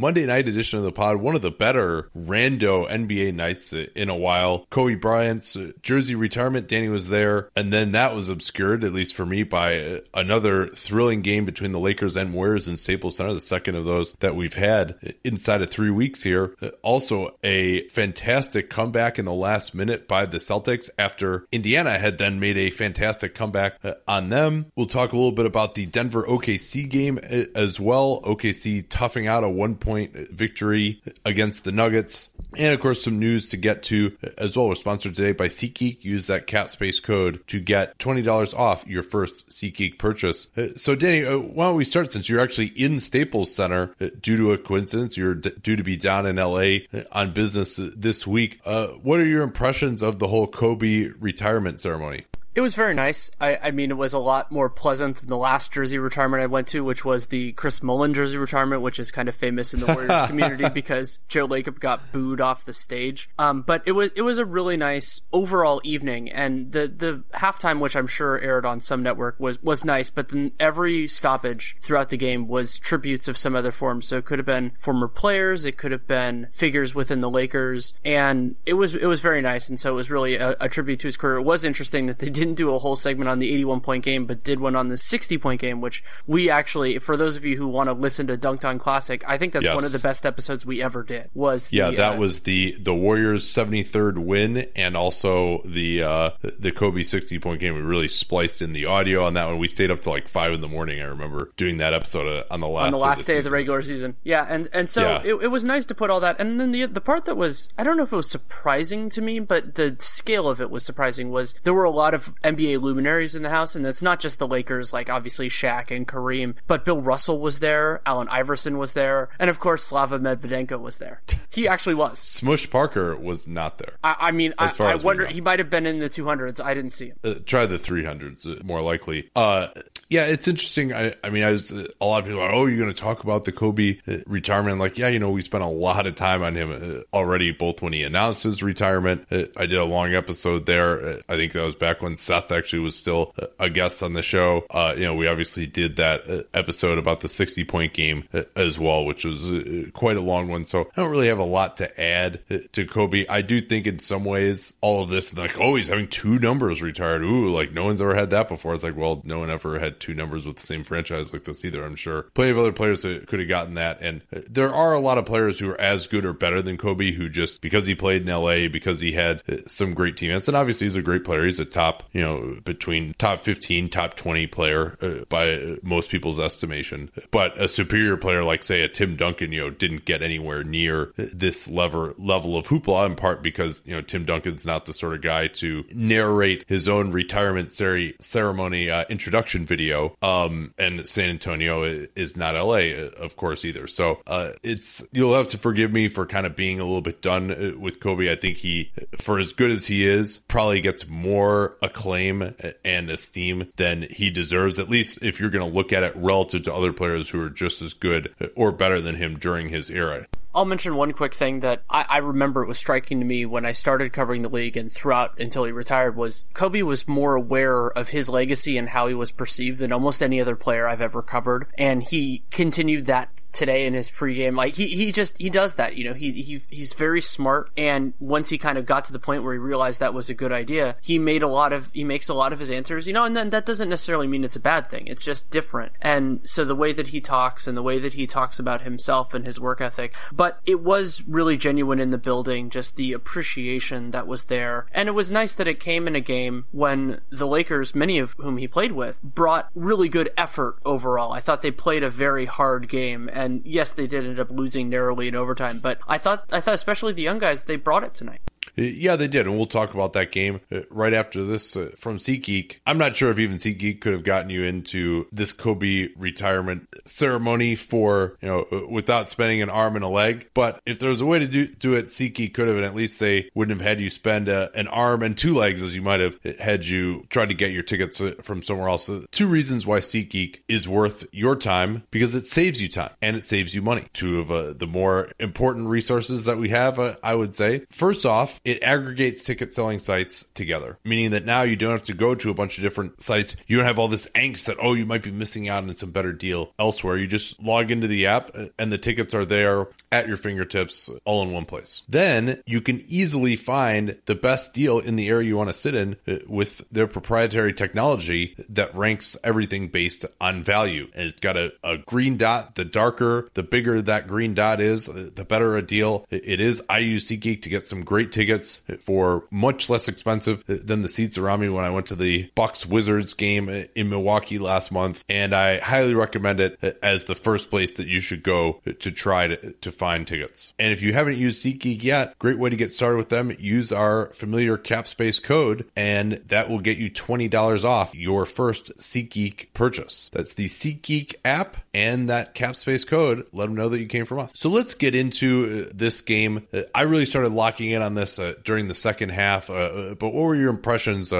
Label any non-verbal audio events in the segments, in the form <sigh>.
Monday night edition of the pod, one of the better rando NBA nights in a while. Kobe Bryant's jersey retirement, Danny was there, and then that was obscured, at least for me, by another thrilling game between the Lakers and Warriors in Staples Center, the second of those that we've had inside of three weeks here. Also, a fantastic comeback in the last minute by the Celtics after Indiana had then made a fantastic comeback uh, on them. We'll talk a little bit about the Denver OKC game uh, as well. OKC toughing out a one point victory against the Nuggets. And of course, some news to get to as well. We're sponsored today by SeatGeek. Use that cap space code to get $20 off your first SeatGeek purchase. Uh, so, Danny, uh, why don't we start since you're actually in Staples Center uh, due to a coincidence? You're d- due to be down in LA on business this week. Uh, what are your impressions of the whole Kobe retirement ceremony? It was very nice. I, I, mean, it was a lot more pleasant than the last jersey retirement I went to, which was the Chris Mullin jersey retirement, which is kind of famous in the Warriors <laughs> community because Joe Lacob got booed off the stage. Um, but it was it was a really nice overall evening, and the the halftime, which I'm sure aired on some network, was was nice. But then every stoppage throughout the game was tributes of some other form. So it could have been former players, it could have been figures within the Lakers, and it was it was very nice. And so it was really a, a tribute to his career. It was interesting that they didn't do a whole segment on the 81 point game, but did one on the 60 point game, which we actually, for those of you who want to listen to Dunc'd On Classic, I think that's yes. one of the best episodes we ever did. Was yeah, the, that uh, was the the Warriors 73rd win, and also the uh, the Kobe 60 point game. We really spliced in the audio on that one. We stayed up to like five in the morning. I remember doing that episode uh, on the last on the last day of the regular season. Yeah, and and so yeah. it, it was nice to put all that. And then the the part that was I don't know if it was surprising to me, but the scale of it was surprising. Was there were a lot of NBA luminaries in the house, and it's not just the Lakers, like obviously Shaq and Kareem, but Bill Russell was there, Allen Iverson was there, and of course Slava Medvedenko was there. <laughs> He actually was. Smush Parker was not there. I, I mean, I, I wonder he might have been in the 200s. I didn't see him. Uh, try the 300s, uh, more likely. Uh, yeah, it's interesting. I, I mean, I was uh, a lot of people are, oh, you're going to talk about the Kobe uh, retirement? I'm like, yeah, you know, we spent a lot of time on him uh, already, both when he announced his retirement. I did a long episode there. I think that was back when Seth actually was still a guest on the show. Uh, you know, we obviously did that uh, episode about the 60 point game uh, as well, which was uh, quite a long one. So I don't really have a lot to add to Kobe. I do think in some ways all of this, like, oh, he's having two numbers retired. Ooh, like no one's ever had that before. It's like, well, no one ever had two numbers with the same franchise like this either. I'm sure plenty of other players that could have gotten that. And there are a lot of players who are as good or better than Kobe who just because he played in LA, because he had some great teammates, and obviously he's a great player. He's a top, you know, between top 15, top 20 player uh, by most people's estimation. But a superior player like, say, a Tim Duncan, you know, didn't get anywhere near this lever, level of hoopla in part because, you know, Tim Duncan's not the sort of guy to narrate his own retirement ceremony uh, introduction video. Um, and San Antonio is not LA, uh, of course, either. So uh, it's, you'll have to forgive me for kind of being a little bit done uh, with Kobe. I think he, for as good as he is, probably gets more acclaim and esteem than he deserves, at least if you're going to look at it relative to other players who are just as good or better than him during his era. I'll mention one quick thing that I, I, remember it was striking to me when I started covering the league and throughout until he retired was Kobe was more aware of his legacy and how he was perceived than almost any other player I've ever covered. And he continued that today in his pregame. Like he, he just he does that, you know. He he he's very smart and once he kind of got to the point where he realized that was a good idea, he made a lot of he makes a lot of his answers, you know, and then that doesn't necessarily mean it's a bad thing. It's just different. And so the way that he talks and the way that he talks about himself and his work ethic, but it was really genuine in the building, just the appreciation that was there. And it was nice that it came in a game when the Lakers, many of whom he played with, brought really good effort overall. I thought they played a very hard game, and yes, they did end up losing narrowly in overtime, but I thought, I thought especially the young guys, they brought it tonight. Yeah, they did, and we'll talk about that game uh, right after this uh, from SeatGeek. I'm not sure if even SeatGeek could have gotten you into this Kobe retirement ceremony for you know uh, without spending an arm and a leg. But if there was a way to do do it, SeatGeek could have, and at least they wouldn't have had you spend a, an arm and two legs as you might have had you tried to get your tickets from somewhere else. Two reasons why SeatGeek is worth your time because it saves you time and it saves you money. Two of uh, the more important resources that we have, uh, I would say. First off it aggregates ticket selling sites together, meaning that now you don't have to go to a bunch of different sites. You don't have all this angst that, oh, you might be missing out on some better deal elsewhere. You just log into the app and the tickets are there at your fingertips all in one place. Then you can easily find the best deal in the area you want to sit in uh, with their proprietary technology that ranks everything based on value. And it's got a, a green dot. The darker, the bigger that green dot is, uh, the better a deal it is. I use SeatGeek to get some great tickets tickets for much less expensive than the seats around me when I went to the Bucks Wizards game in Milwaukee last month. And I highly recommend it as the first place that you should go to try to, to find tickets. And if you haven't used SeatGeek yet, great way to get started with them. Use our familiar CapSpace code, and that will get you $20 off your first SeatGeek purchase. That's the SeatGeek app and that CapSpace code. Let them know that you came from us. So let's get into this game. I really started locking in on this uh, during the second half. Uh, uh, but what were your impressions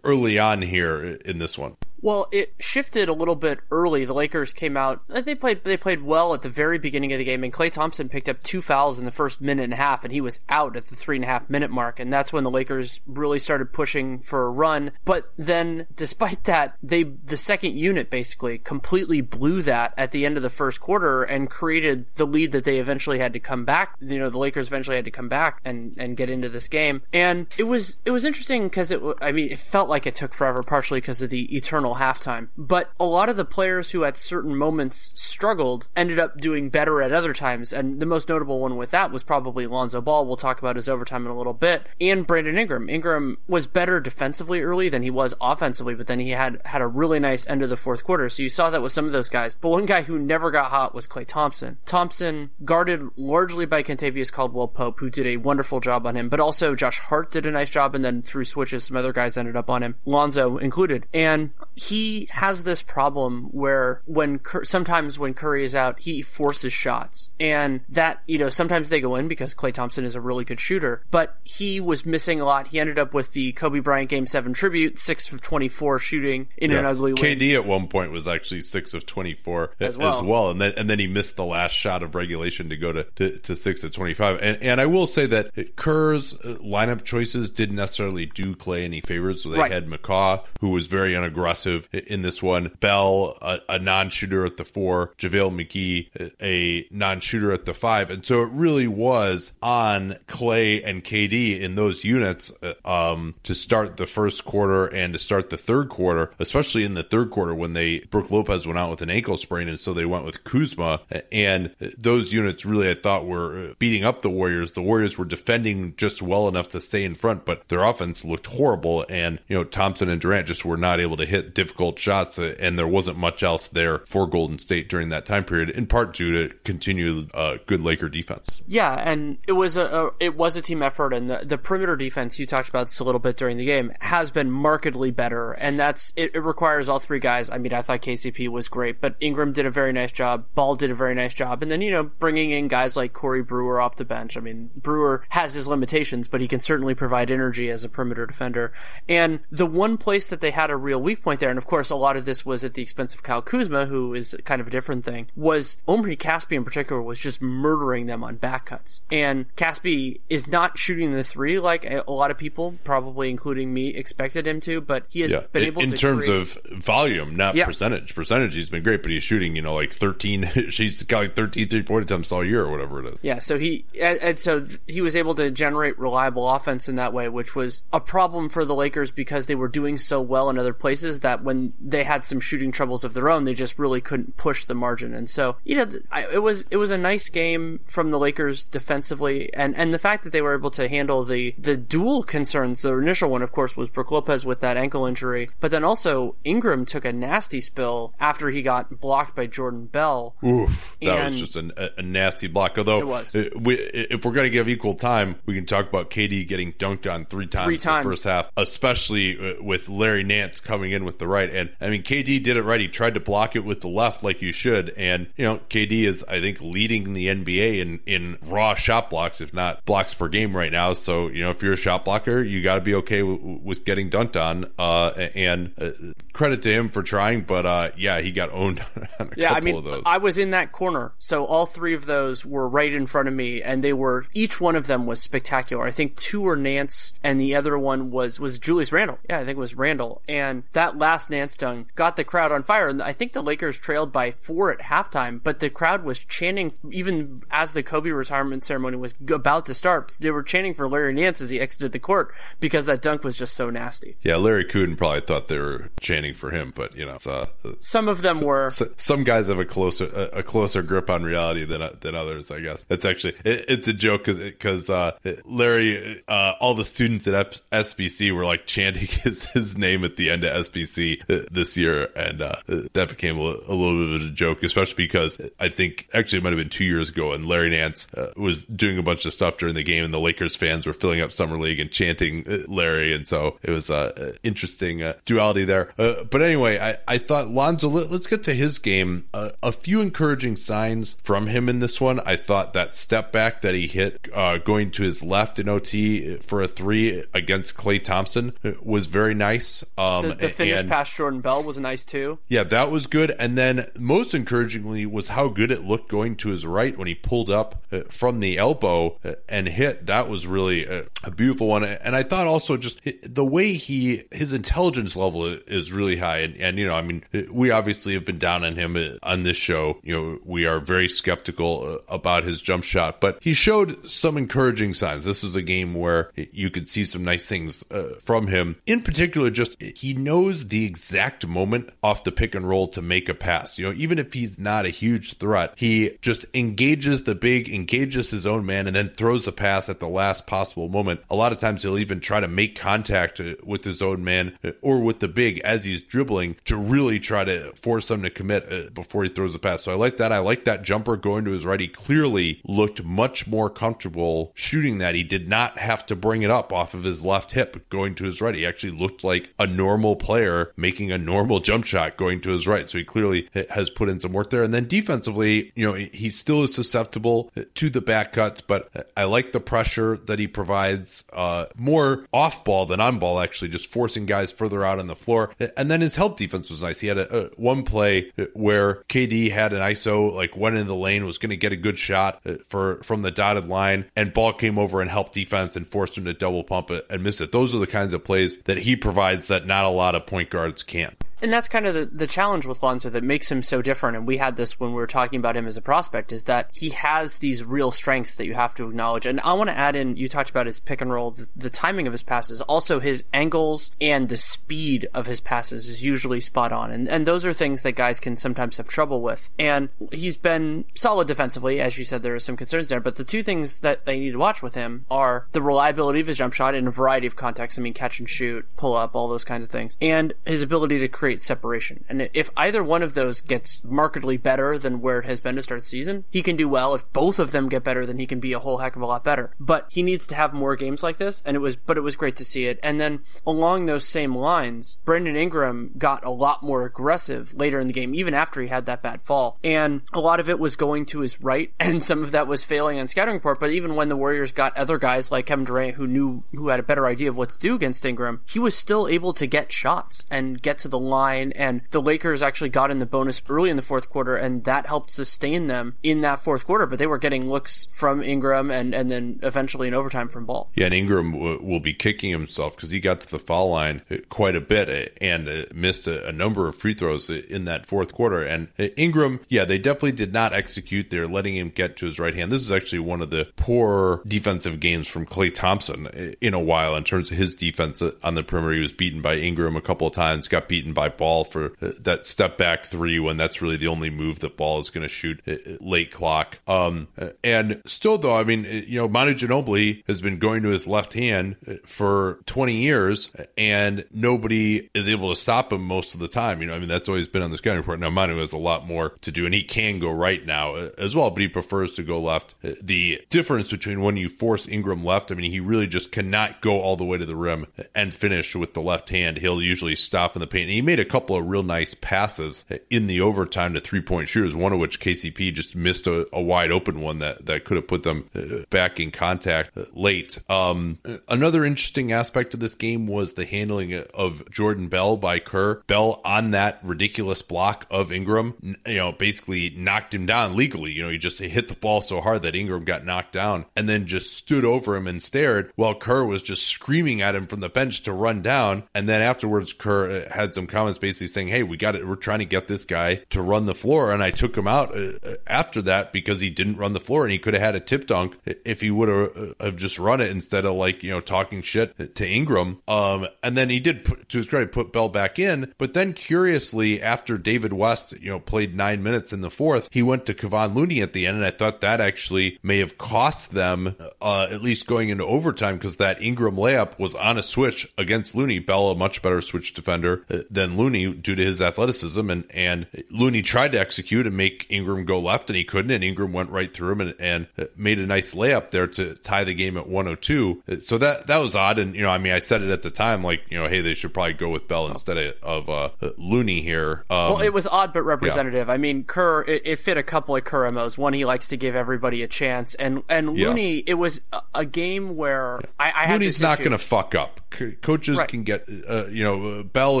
early on here in this one? Well, it shifted a little bit early. The Lakers came out. They played. They played well at the very beginning of the game, and Klay Thompson picked up two fouls in the first minute and a half, and he was out at the three and a half minute mark. And that's when the Lakers really started pushing for a run. But then, despite that, they the second unit basically completely blew that at the end of the first quarter and created the lead that they eventually had to come back. You know, the Lakers eventually had to come back and and get into this game. And it was it was interesting because it. I mean, it felt like it took forever, partially because of the eternal halftime. But a lot of the players who at certain moments struggled ended up doing better at other times. And the most notable one with that was probably Lonzo Ball. We'll talk about his overtime in a little bit. And Brandon Ingram. Ingram was better defensively early than he was offensively, but then he had had a really nice end of the fourth quarter. So you saw that with some of those guys. But one guy who never got hot was Klay Thompson. Thompson guarded largely by Kentavious Caldwell Pope, who did a wonderful job on him, but also Josh Hart did a nice job, and then through switches, some other guys ended up on him, Lonzo included. And he has this problem where when sometimes when Curry is out, he forces shots, and that you know sometimes they go in because Klay Thompson is a really good shooter, but he was missing a lot. He ended up with the Kobe Bryant Game Seven tribute, six of twenty four shooting in yeah. an ugly way. KD at one point was actually six of twenty four as, well. as well, and then and then he missed the last shot of regulation to go to to, to six of twenty five. And and I will say that Kerr's uh, lineup choices didn't necessarily do Klay any favors. So they right. had McCaw, who was very unaggressive in this one. Bell, a, a non-shooter at the four. JaVale McGee, a non-shooter at the five. And so it really was on Klay and KD in those units uh, um, to start the first quarter and to start the third quarter, especially in the third quarter when they Brook Lopez went out with an ankle sprain, and so they went with Kuzma. And those units really, I thought, were beating up the Warriors. The Warriors were defending just well enough to stay in front, but their offense looked horrible. And you know, Thompson and Durant just were not able to hit difficult shots, and there wasn't much else there for Golden State during that time period, in part due to continued uh, good Laker defense. Yeah, and it was a, a, it was a team effort, and the, the, perimeter defense you talked about this a little bit during the game has been markedly better, and that's it, it requires all three guys. I mean, I thought KCP was great, but Ingram did a very nice job, Ball did a very nice job, and then you know bringing in guys like Corey Brewer off the bench. I mean, Brewer has his limitations, but he can certainly provide energy as a perimeter defender. And the one place that they had a real weak point there, and of course a lot of this was at the expense of Kyle Kuzma, who is kind of a different thing, was Omri Caspi in particular was just murdering them on back cuts. And Caspi is not shooting the three like a, lot of people, probably including me, expected him to, but he has yeah. been able in to. In terms create... of volume, not yeah. percentage. Percentage, he's been great, but he's shooting, you know, like 13, <laughs> she's got like 13 three point attempts all year or whatever it is. Yeah, so he, and, and so he was able to generate reliable offense in that way, which was a problem for the Lakers because they were doing so well in other places that that when they had some shooting troubles of their own, they just really couldn't push the margin. And so, you know, I, it was it was a nice game from the Lakers defensively, and and the fact that they were able to handle the the dual concerns. The initial one, of course, was Brook Lopez with that ankle injury, but then also Ingram took a nasty spill after he got blocked by Jordan Bell. Oof, that And- was just a, a nasty block. Although, It was. uh, we, if we're going to give equal time, we can talk about KD getting dunked on three times, Three in the first half, especially uh, with Larry Nance coming in with the right. And I mean, KD did it right. He tried to block it with the left, like you should. And you know, KD is, I think, leading the NBA in in raw shot blocks, if not blocks per game right now. So you know, if you're a shot blocker, you got to be okay w- with getting dunked on. Uh, and uh, credit to him for trying, but uh, yeah, he got owned <laughs> on a Yeah, couple I mean, of those. I was in that corner, so all three of those were right in front of me, and they were each one of them was spectacular. I think two were Nance, and the other one was was Julius Randle. Yeah, I think it was Randle. and that last Nance dunk got the crowd on fire. And I think the Lakers trailed by four at halftime, but the crowd was chanting even as the Kobe retirement ceremony was about to start. They were chanting for Larry Nance as he exited the court because that dunk was just so nasty. Yeah, Larry Coon probably thought they were chanting for him, but you know, uh, Some of them were. some guys have a closer a, a closer grip on reality than than others. I guess it's actually it, it's a joke because because uh, Larry, uh, all the students at F- SBC were like <laughs> chanting his his name at the end of SBC uh, this year, and uh, that became a, a little bit of a joke, especially because I think actually it might have been two years ago, and Larry Nance uh, was doing a bunch of stuff during the game, and the Lakers fans were filling up summer league and chanting uh, Larry, and so it was uh, uh, interesting uh, duality there. Uh, but anyway, I, I thought Lonzo. Let, let's get to his game. Uh, a few encouraging signs from him in this one. I thought that step back that he hit uh, going to his left in OT for a three against Klay Thompson was very nice. Um, The, the finish and- past Jordan Bell was nice too. yeah, that was good. And then most encouragingly was how good it looked going to his right when he pulled up uh, from the elbow uh, and hit. That was really a, a beautiful one. And I thought also just the way he his intelligence level is really high. And, and you know, I mean, we obviously have been down on him uh, on this show. You know, we are very skeptical uh, about his jump shot, but he showed some encouraging signs. This was a game where you could see some nice things uh, from him. In particular, just he knows the exact moment off the pick and roll to make a pass. You know, even if he's not a huge threat, he just engages the big, engages his own man, and then throws a pass at the last possible moment. A lot of times he'll even try to make contact with his own man or with the big as he's dribbling to really try to force him to commit uh, before he throws the pass. So I like that. I like that jumper going to his right. He clearly looked much more comfortable shooting that. He did not have to bring it up off of his left hip going to his right. He actually looked like a normal player making a normal jump shot going to his right. So he clearly has put in some work there. And then defensively, you know, he still is susceptible to the back cuts, but I like the pressure that he provides uh, more off ball than on ball, actually, just forcing guys further out on the floor. And then his help defense was nice. He had a, a one play where KD had an ISO, like went in the lane, was going to get a good shot uh, for from the dotted line, and ball came over and helped defense and forced him to double pump it and miss it. Those are the kinds of plays that he provides that not a lot of point guards can. And that's kind of the, the challenge with Lonzo that makes him so different. And we had this when we were talking about him as a prospect is that he has these real strengths that you have to acknowledge. And I want to add in, you talked about his pick and roll, the, the timing of his passes, also his angles and the speed of his passes is usually spot on. And, and those are things that guys can sometimes have trouble with. And he's been solid defensively. As you said, there are some concerns there, but the two things that they need to watch with him are the reliability of his jump shot in a variety of contexts. I mean, catch and shoot, pull up, all those kinds of things, and his ability to create separation. And if either one of those gets markedly better than where it has been to start the season, he can do well. If both of them get better, then he can be a whole heck of a lot better. But he needs to have more games like this, and it was, but it was great to see it. And then along those same lines, Brandon Ingram got a lot more aggressive later in the game, even after he had that bad fall. And a lot of it was going to his right, <laughs> and some of that was failing on scouting report. But even when the Warriors got other guys like Kevin Durant who knew, who had a better idea of what to do against Ingram, he was still able to get shots and get to the line. And the Lakers actually got in the bonus early in the fourth quarter, and that helped sustain them in that fourth quarter. But they were getting looks from Ingram and, and then eventually in overtime from Ball. Yeah, and Ingram w- will be kicking himself because he got to the foul line uh, quite a bit uh, and uh, missed a, a number of free throws in that fourth quarter. And Ingram, yeah, they definitely did not execute. They're letting him get to his right hand. This is actually one of the poor defensive games from Klay Thompson in a while in terms of his defense on the perimeter. He was beaten by Ingram a couple of times, got beaten by fly ball for uh, that step back three when that's really the only move that ball is going to shoot uh, uh, late clock. Um, uh, and still though, I mean, uh, you know, Manu Ginobili has been going to his left hand for 20 years and nobody is able to stop him most of the time. You know, I mean, that's always been on the scouting report. Now, Manu has a lot more to do and he can go right now as well, but he prefers to go left. The difference between when you force Ingram left, I mean, he really just cannot go all the way to the rim and finish with the left hand. He'll usually stop in the paint. And he made a couple of real nice passes in the overtime to three point shooters, one of which KCP just missed a, a wide open one that, that could have put them uh, back in contact uh, late. Um, another interesting aspect of this game was the handling of Jordan Bell by Kerr. Bell on that ridiculous block of Ingram, you know, basically knocked him down legally. You know, he just hit the ball so hard that Ingram got knocked down and then just stood over him and stared while Kerr was just screaming at him from the bench to run down. And then afterwards, Kerr uh, had some comments basically saying, Hey, we got it. We're trying to get this guy to run the floor. And I took him out uh, after that because he didn't run the floor and he could have had a tip dunk if he would have, uh, have just run it instead of like, you know, talking shit to Ingram. Um, and then he did, put, to his credit, put Bell back in. But then curiously, after David West, you know, played nine minutes in the fourth, he went to Kevon Looney at the end. And I thought that actually may have cost them, uh, at least going into overtime because that Ingram layup was on a switch against Looney. Bell, a much better switch defender uh, than Looney due to his athleticism. And, and Looney tried to execute and make Ingram go left and he couldn't. And Ingram went right through him and, and made a nice layup there to tie the game at 102. So that, that was odd. And, you know, I mean, I said it at the time, like, you know, hey, they should probably go with Bell instead of, uh, Looney here. Um, well, it was odd but representative. Yeah. I mean, Kerr, it, it, fit a couple of Kerr MOs. One, he likes to give everybody a chance. And, and Looney, yeah. it was a, a game where yeah. I, I had Looney's not going to fuck up. C- coaches right. can get, uh, you know, Bell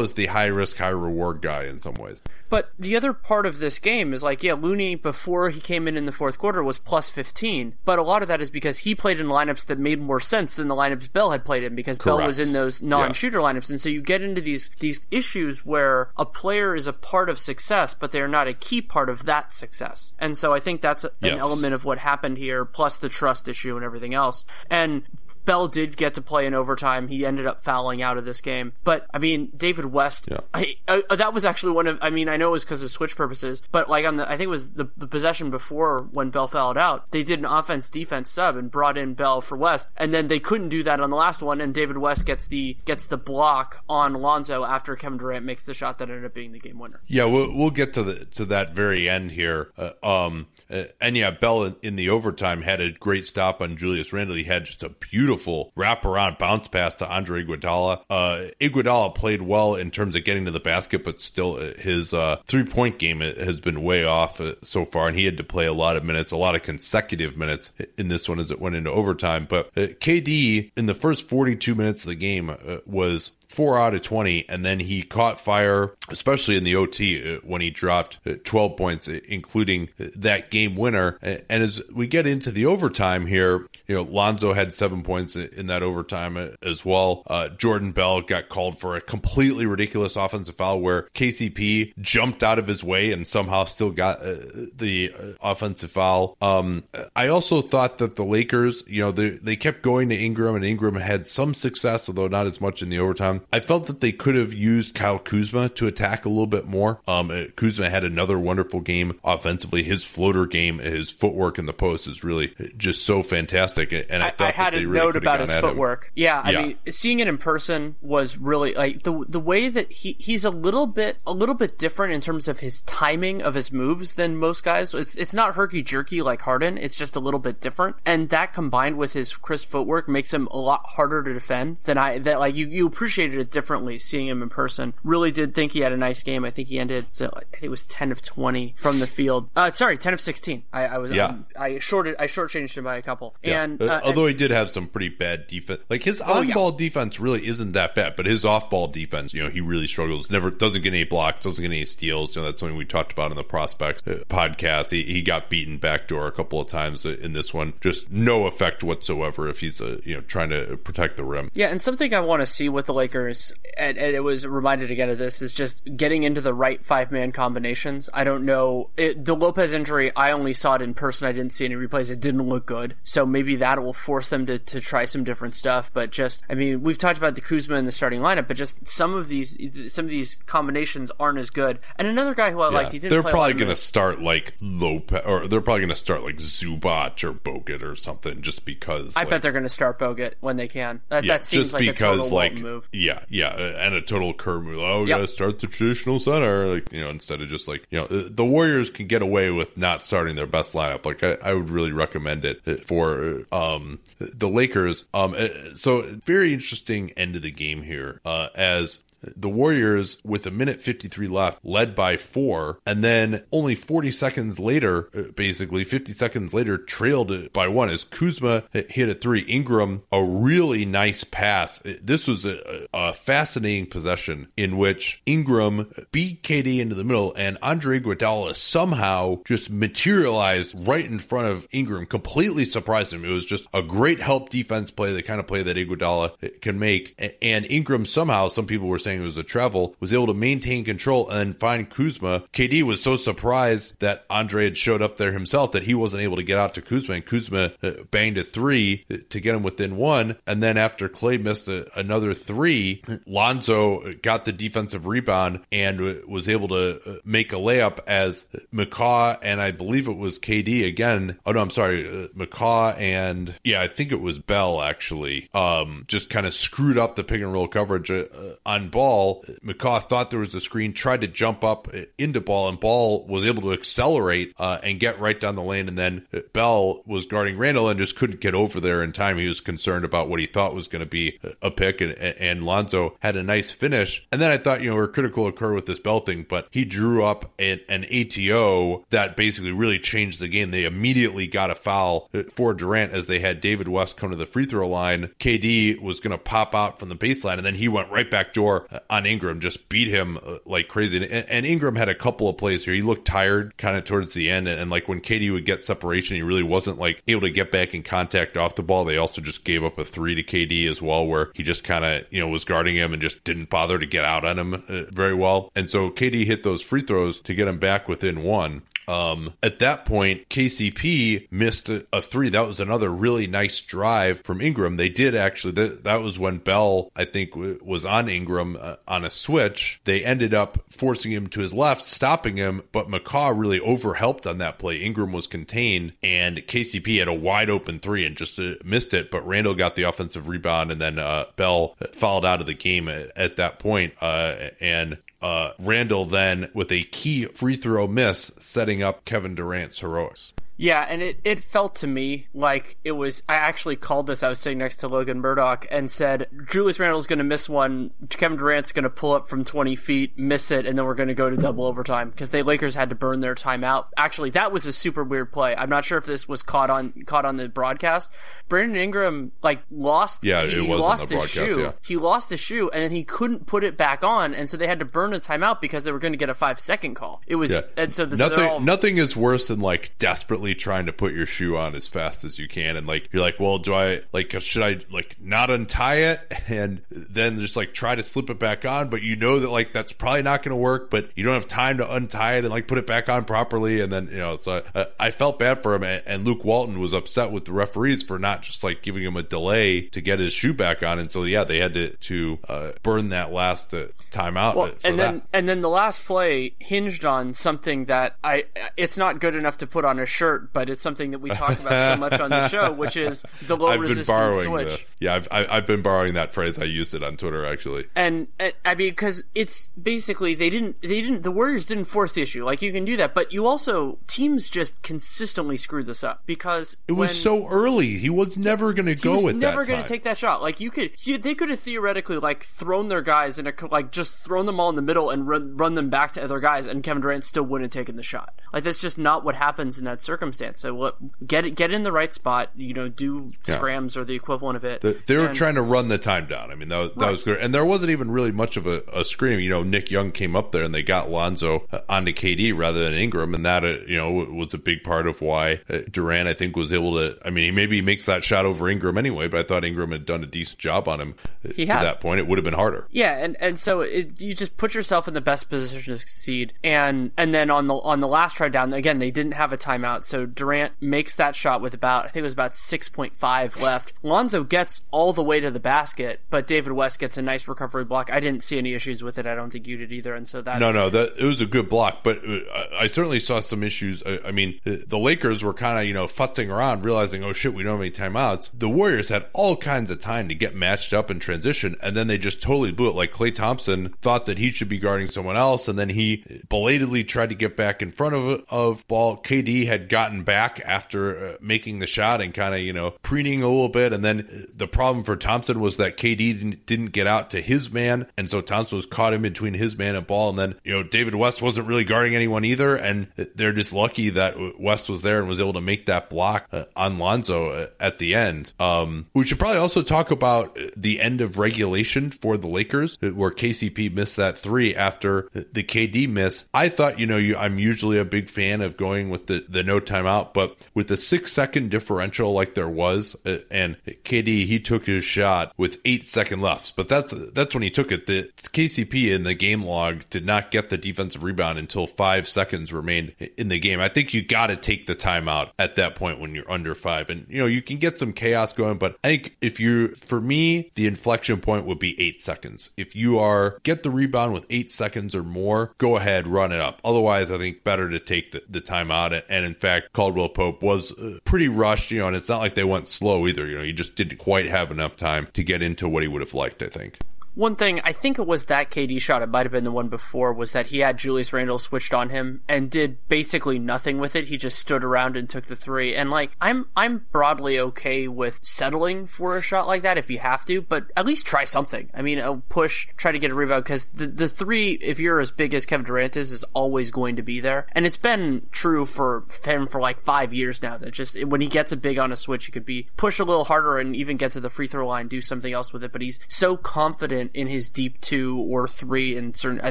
is the high risk, high reward guy in some ways. But the other part of this game is like, yeah, Looney before he came in in the fourth quarter was plus 15, but a lot of that is because he played in lineups that made more sense than the lineups Bell had played in because Correct. Bell was in those non-shooter yeah. lineups, and so you get into these these issues where a player is a part of success, but they're not a key part of that success, and so I think that's an yes. element of what happened here, plus the trust issue and everything else, and Bell did get to play in overtime. He ended up fouling out of this game. But I mean, David West, yeah. I, uh, that was actually one of. I mean, I know it was because of switch purposes, but like on the, I think it was the, the possession before when Bell fouled out, they did an offense defense sub and brought in Bell for West, and then they couldn't do that on the last one, and David West gets the gets the block on Lonzo after Kevin Durant makes the shot that ended up being the game winner. Yeah, we'll we'll get to the to that very end here. Uh, um, uh, and yeah, Bell in, in, the overtime had a great stop on Julius Randle. He had just a beautiful wraparound bounce pass to Andre Iguodala. Uh, Iguodala played well in terms of getting to the basket, but still uh, his uh, three point game has been way off uh, so far, and he had to play a lot of minutes, a lot of consecutive minutes in this one as it went into overtime. But uh, KD in the first 42 minutes of the game was four out of 20, and then he caught fire, especially in the OT uh, when he dropped uh, 12 points, uh, including that game winner. And as we get into the overtime here, you know, Lonzo had seven points in that overtime as well. Uh, Jordan Bell got called for a completely ridiculous offensive foul where KCP jumped out of his way and somehow still got uh, the offensive foul. Um, I also thought that the Lakers, you know, they, they kept going to Ingram and Ingram had some success, although not as much in the overtime. I felt that they could have used Kyle Kuzma to attack a little bit more. Um, uh, Kuzma had another wonderful game offensively. His floater game, his footwork in the post is really just so fantastic. And I, I, I had a really note about his footwork. Yeah, I yeah. mean, seeing it in person was really like the the way that he he's a little bit a little bit different in terms of his timing of his moves than most guys. It's it's not herky jerky like Harden. It's just a little bit different, and that combined with his crisp footwork makes him a lot harder to defend than I that like you you appreciated it differently seeing him in person. Really did think he had a nice game. I think he ended, so I think it was 10 of 20 from the field. Uh, sorry, 10 of 16. I, I was, yeah. Um, I shorted, I shortchanged him by a couple. Yeah. And, uh, uh, although and, he did have some pretty bad defense, like his on ball oh, yeah. defense really isn't that bad, but his off ball defense, you know, he really struggles. Never doesn't get any blocks, doesn't get any steals. You know, that's something we talked about in the prospects uh, podcast. He, he got beaten backdoor a couple of times in this one. Just no effect whatsoever if he's, uh, you know, trying to protect the rim. Yeah, and something I want to see with the Lakers and, and, it was reminded again of this, is just getting into the right five man combinations. I don't know. It, the Lopez injury, I only saw it in person. I didn't see any replays. It didn't look good. So maybe that will force them to, to try some different stuff. But just, I mean, we've talked about the Kuzma in the starting lineup, but just some of these, some of these combinations aren't as good. And another guy who I yeah, liked, he didn't They're probably going to start like Lopez, or they're probably going to start like Zubac or Bogut or something just because. I like, bet they're going to start Bogut when they can. That, yeah, that seems like because, like, move. Yeah, yeah, and a total Kerr move. Oh, we yep. got to start the traditional center, like you know, instead of just like you know, uh, the Warriors can get away with not starting their best lineup. Like I, I would really recommend it for um the Lakers. Um, so very interesting end of the game here. Uh, as the Warriors, with a minute 53 left, led by four, and then only 40 seconds later, uh, basically 50 seconds later, trailed by one as Kuzma hit a three. Ingram, a really nice pass. This was a, a fascinating possession in which Ingram beat KD into the middle, and Andre Iguodala somehow just materialized right in front of Ingram, completely surprised him. It was just a great help defense play, the kind of play that Iguodala can make. And Ingram somehow, some people were saying, saying it was a travel, was able to maintain control and find Kuzma. KD was so surprised that Andre had showed up there himself that he wasn't able to get out to Kuzma, and Kuzma uh, banged a three to get him within one. And then after Klay missed a, another three, Lonzo got the defensive rebound and was able to uh, make a layup as McCaw and I believe it was KD again. Oh no, I'm sorry, uh, McCaw and yeah, I think it was Bell actually. Um, just kind of screwed up the pick and roll coverage uh, on ball, McCaw thought there was a screen, tried to jump up into ball, and ball was able to accelerate uh, and get right down the lane. And then Bell was guarding Randle and just couldn't get over there in time. He was concerned about what he thought was going to be a pick, and, and Lonzo had a nice finish. And then I thought, you know, we're critical Kerr with this Bell thing, but he drew up an, an ATO that basically really changed the game. They immediately got a foul for Durant as they had David West come to the free throw line. KD was going to pop out from the baseline, and then he went right back door on Ingram, just beat him uh, like crazy. And, and, Ingram had a couple of plays here. He looked tired kind of towards the end. And, and, like when KD would get separation, he really wasn't like able to get back in contact off the ball. They also just gave up a three to KD as well, where he just kind of, you know, was guarding him and just didn't bother to get out on him uh, very well. And so KD hit those free throws to get him back within one. Um, at that point, KCP missed a, a, three. That was another really nice drive from Ingram. They did actually. That, that was when Bell, I think, w- was on Ingram uh, on a switch. They ended up forcing him to his left, stopping him. But McCaw really overhelped on that play. Ingram was contained, and KCP had a wide open three and just uh, missed it. But Randle got the offensive rebound, and then uh, Bell fouled out of the game at, at that point. Uh, and uh, Randle then with a key free throw miss, setting up Kevin Durant's heroics. Yeah, and it, it felt to me like it was. I actually called this. I was sitting next to Logan Murdock and said Julius Randle's going to miss one. Kevin Durant's going to pull up from 20 feet, miss it, and then we're going to go to double overtime because the Lakers had to burn their timeout. Actually, that was a super weird play. I'm not sure if this was caught on caught on the broadcast. Brandon Ingram like lost. Yeah, he, was lost his shoe. Yeah. He lost his shoe, and then he couldn't put it back on, and so they had to burn a timeout because they were going to get a five second call. It was, yeah. and so this, nothing. All, nothing is worse than like desperately trying to put your shoe on as fast as you can. And like you're like well do i like should i like not untie it? <laughs> And then just like try to slip it back on. But you know that like that's probably not going to work but you don't have time to untie it and like put it back on properly. And then you know so I, I felt bad for him. And, and Luke Walton was upset with the referees for not just like giving him a delay to get his shoe back on. And so yeah they had to to uh, burn that last uh, timeout well, and then and then the last play hinged on something that I it's not good enough to put on a shirt but it's something that we talk about so much on the show, which is the <laughs> low I've resistance switch. This. Yeah, I've, I've been borrowing that phrase. I used it on Twitter actually. And, and I mean, because it's basically they didn't they didn't the Warriors didn't force the issue. Like you can do that, but you also teams just consistently screwed this up because it was so early. He was never going to go with never going to take that shot. Like you could, you, they could have theoretically like thrown their guys in a like just thrown them all in the middle and run, run them back to other guys, and Kevin Durant still wouldn't have taken the shot. Like that's just not what happens in that circumstance. So what, get it, get in the right spot. You know, do Yeah. scrams or the equivalent of it. They, they were And- trying to run the time down. I mean, that, was- that was good. And there wasn't even really much of a, a scream. You know, Nick Young came up there and they got Lonzo uh, onto KD rather than Ingram. And that, uh, you know, was a big part of why uh, Durant, I think, was able to. I mean, he maybe makes that shot over Ingram anyway, but I thought Ingram had done a decent job on him He to had. that point. It would have been harder. Yeah, and and so it, you just put yourself in the best position to succeed, and and then on the on the last try down again they didn't have a timeout, so Durant makes that shot with about I think it was about six point five left. Lonzo gets all the way to the basket, but David West gets a nice recovery block. I didn't see any issues with it. I don't think you did either, and so that No, no, that it was a good block, but uh, I, I certainly saw some issues. I, I mean, the, the Lakers were kind of you know futzing around, realizing, oh shit, we don't have any timeouts. The Warriors had all kinds of time to get matched up in transition, and then they just totally blew it. Like Klay Thompson thought that he should be guarding someone else, and then he belatedly tried to get back in front of of ball. KD had gotten back after uh, making the shot and kind of you know preening a little bit, and then uh, the problem for Thompson was that KD didn't, didn't get out to his man, and so Thompson was caught in between his man and ball, and then you know David West wasn't really guarding anyone either, and they're just lucky that West was there and was able to make that block uh, on Lonzo at the end. Um, we should probably also talk about the end of regulation for the Lakers, where where KCP missed that three after the KD miss. I thought, you know, you, I'm usually a big fan of going with the the no timeout, but with the six second differential like there was, uh, and KD he took his shot with eight second left, but that's that's when he took it. The KCP in the game log did not get the defensive rebound until five seconds remained in the game. I think you got to take the timeout at that point when you're under five, and you know you can get some chaos going. But I think if you, for me, the inflection point would be eight seconds. If you are get the rebound with eight seconds or more, go ahead, run it up. Otherwise, I think better to take the, the timeout. And, and in fact, Caldwell Pope was uh, pretty rushed, you know, and it's not like they went slow either. You know, he just didn't quite have enough time to get into what he would have liked. I think. One thing, I think it was that KD shot, it might have been the one before, was that he had Julius Randle switched on him and did basically nothing with it. He just stood around and took the three. And like, I'm, I'm broadly okay with settling for a shot like that if you have to, but at least try something. I mean, a push, try to get a rebound, because the, the three, if you're as big as Kevin Durant is, is always going to be there. And it's been true for him for like five years now that just, when he gets a big on a switch, he could be push a little harder and even get to the free throw line, do something else with it, but he's so confident in his deep two or three in certain I